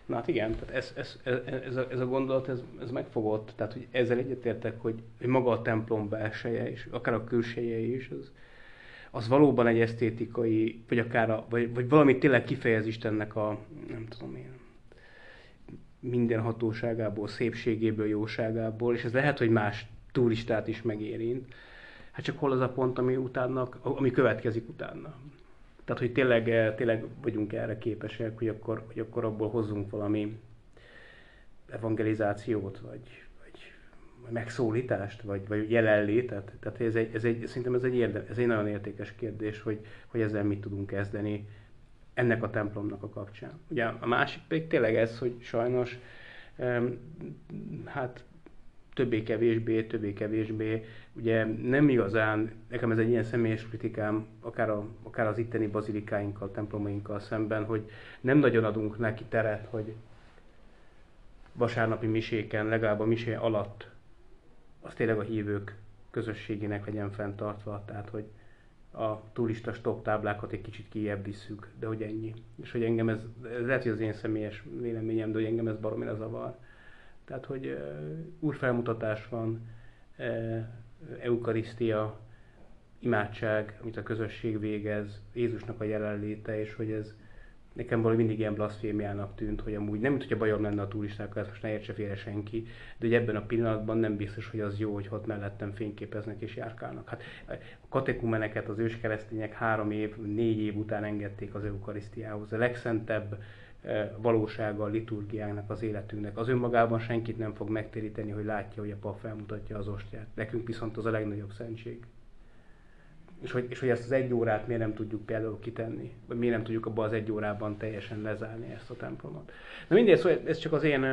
Na hát igen, tehát ez, ez, ez, ez, a, ez a gondolat, ez, ez megfogott, tehát hogy ezzel egyetértek, hogy, hogy maga a templom belseje, és akár a külseje is, az, az valóban egy esztétikai, vagy akár a, vagy, vagy valami tényleg kifejez Istennek a, nem tudom én, minden hatóságából, szépségéből, jóságából, és ez lehet, hogy más turistát is megérint. Hát csak hol az a pont, ami, utána, ami következik utána. Tehát, hogy tényleg, tényleg vagyunk erre képesek, hogy akkor, hogy akkor abból hozzunk valami evangelizációt, vagy, vagy, vagy megszólítást, vagy, vagy jelenlétet. Tehát ez egy, ez egy, szerintem ez egy, érde, ez egy nagyon értékes kérdés, hogy, hogy ezzel mit tudunk kezdeni ennek a templomnak a kapcsán. Ugye a másik pedig tényleg ez, hogy sajnos hát többé-kevésbé, többé-kevésbé, ugye nem igazán, nekem ez egy ilyen személyes kritikám, akár, a, akár az itteni bazilikáinkkal, templomainkkal szemben, hogy nem nagyon adunk neki teret, hogy vasárnapi miséken, legalább a misé alatt, az tényleg a hívők közösségének legyen fenntartva, tehát hogy a turista stop táblákat egy kicsit kijebb visszük, de hogy ennyi. És hogy engem ez, ez lehet, hogy az én személyes véleményem, de hogy engem ez baromira zavar. Tehát, hogy úrfelmutatás van, eukarisztia, imádság, amit a közösség végez, Jézusnak a jelenléte, és hogy ez nekem valami mindig ilyen blaszfémiának tűnt, hogy amúgy nem, hogyha bajom lenne a turistákkal, ezt most ne értse félre senki, de hogy ebben a pillanatban nem biztos, hogy az jó, hogy ott mellettem fényképeznek és járkálnak. Hát a katekumeneket az őskeresztények három év, négy év után engedték az eukarisztiához. A legszentebb valósága a liturgiának, az életünknek. Az önmagában senkit nem fog megtéríteni, hogy látja, hogy a pap felmutatja az ostját. Nekünk viszont az a legnagyobb szentség és hogy, és hogy ezt az egy órát miért nem tudjuk például kitenni, vagy miért nem tudjuk abban az egy órában teljesen lezárni ezt a templomot. Na mindegy, szóval ez csak az én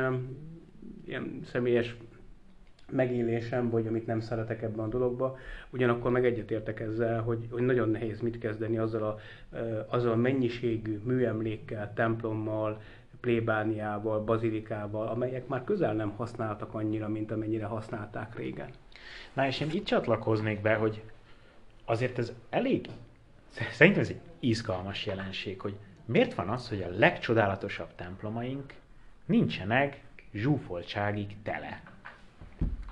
ilyen személyes megélésem, vagy amit nem szeretek ebben a dologba, ugyanakkor meg egyetértek ezzel, hogy, hogy nagyon nehéz mit kezdeni azzal a, azzal a mennyiségű műemlékkel, templommal, plébániával, bazilikával, amelyek már közel nem használtak annyira, mint amennyire használták régen. Na és én itt csatlakoznék be, hogy azért ez elég, szerintem ez egy izgalmas jelenség, hogy miért van az, hogy a legcsodálatosabb templomaink nincsenek zsúfoltságig tele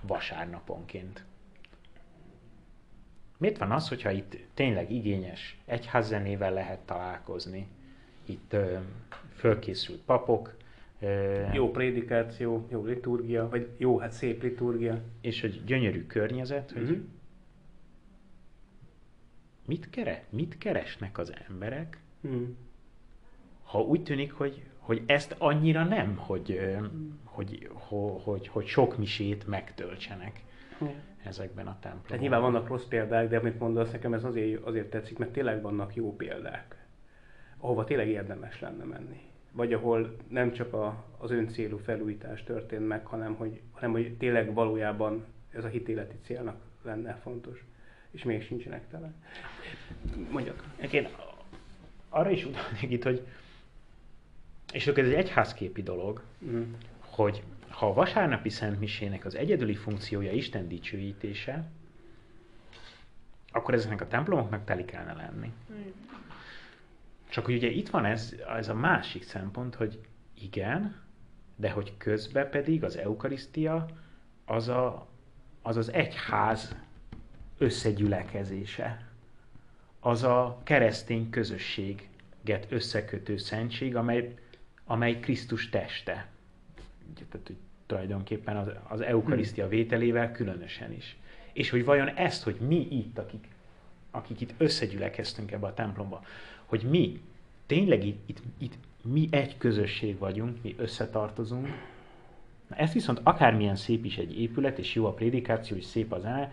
vasárnaponként. Miért van az, hogyha itt tényleg igényes egyházzenével lehet találkozni, itt ö, fölkészült papok, ö, jó prédikáció, jó liturgia, vagy jó, hát szép liturgia. És hogy gyönyörű környezet, hogy mm-hmm mit, kere, mit keresnek az emberek, hmm. ha úgy tűnik, hogy, hogy ezt annyira nem, hogy, hmm. hogy, hogy, hogy, hogy sok misét megtöltsenek ezekben a templomokban. Tehát nyilván vannak rossz példák, de amit mondasz nekem, ez azért, azért tetszik, mert tényleg vannak jó példák, ahova tényleg érdemes lenne menni. Vagy ahol nem csak a, az öncélú felújítás történt meg, hanem hogy, hanem hogy tényleg valójában ez a hitéleti célnak lenne fontos és még sincsenek tele. Mondjak. Én arra is utalnék itt, hogy És akkor ez egy egyházképi dolog, mm. hogy ha a vasárnapi szentmisének az egyedüli funkciója Isten dicsőítése, akkor ezeknek a templomoknak teli kellene lenni. Mm. Csak hogy ugye itt van ez, ez a másik szempont, hogy igen, de hogy közben pedig az eukarisztia az a, az, az egyház összegyülekezése. Az a keresztény közösséget összekötő szentség, amely, amely Krisztus teste. Tehát, hogy tulajdonképpen az, az eukarisztia vételével különösen is. És hogy vajon ezt, hogy mi itt, akik, akik itt összegyülekeztünk ebbe a templomba, hogy mi tényleg itt, itt, itt mi egy közösség vagyunk, mi összetartozunk. Na ezt viszont akármilyen szép is egy épület, és jó a prédikáció, és szép az zene,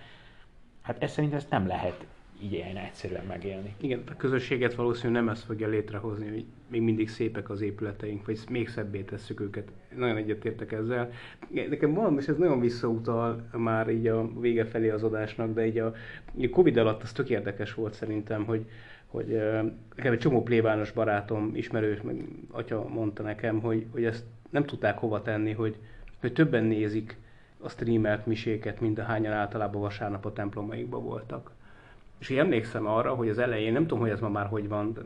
hát ezt szerint ezt nem lehet így ilyen egyszerűen megélni. Igen, a közösséget valószínűleg nem ezt fogja létrehozni, hogy még mindig szépek az épületeink, vagy még szebbé tesszük őket. Nagyon egyetértek ezzel. Nekem van, és ez nagyon visszautal már így a vége felé az adásnak, de így a, a Covid alatt az tök érdekes volt szerintem, hogy, hogy nekem egy csomó plébános barátom, ismerős, meg atya mondta nekem, hogy, hogy ezt nem tudták hova tenni, hogy, hogy többen nézik a streamelt miséket, mint ahányan általában vasárnap a templomaikban voltak. És én emlékszem arra, hogy az elején, nem tudom, hogy ez ma már hogy van,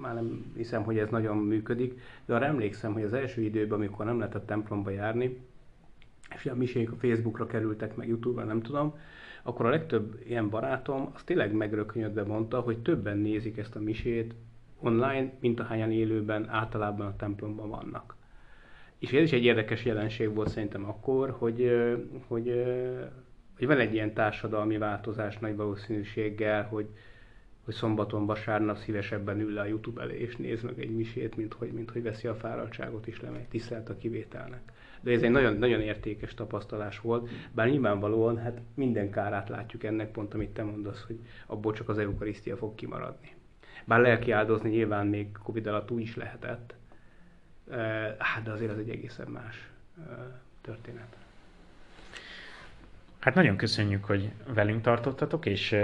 már nem hiszem, hogy ez nagyon működik, de arra emlékszem, hogy az első időben, amikor nem lehetett templomba járni, és a misék a Facebookra kerültek, meg Youtube-ra, nem tudom, akkor a legtöbb ilyen barátom az tényleg megrökönyödve mondta, hogy többen nézik ezt a misét online, mint ahányan élőben általában a templomban vannak. És ez is egy érdekes jelenség volt szerintem akkor, hogy, hogy, hogy van egy ilyen társadalmi változás nagy valószínűséggel, hogy, hogy szombaton, vasárnap szívesebben ül le a YouTube elé és néz meg egy misét, mint hogy, mint hogy veszi a fáradtságot is lemegy, tisztelt a kivételnek de ez egy nagyon, nagyon értékes tapasztalás volt, bár nyilvánvalóan hát minden kárát látjuk ennek, pont amit te mondasz, hogy abból csak az eukarisztia fog kimaradni. Bár lelki áldozni nyilván még Covid alatt úgy is lehetett, hát de azért az egy egészen más történet. Hát nagyon köszönjük, hogy velünk tartottatok, és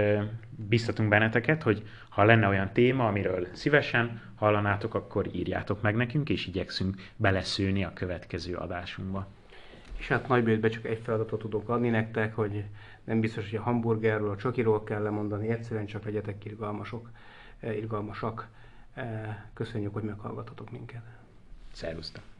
biztatunk benneteket, hogy ha lenne olyan téma, amiről szívesen hallanátok, akkor írjátok meg nekünk, és igyekszünk beleszőni a következő adásunkba. És hát nagybőtbe csak egy feladatot tudok adni nektek, hogy nem biztos, hogy a hamburgerről, a csokiról kell lemondani, egyszerűen csak legyetek irgalmasok, irgalmasak. Köszönjük, hogy meghallgatotok minket. Szervusztok!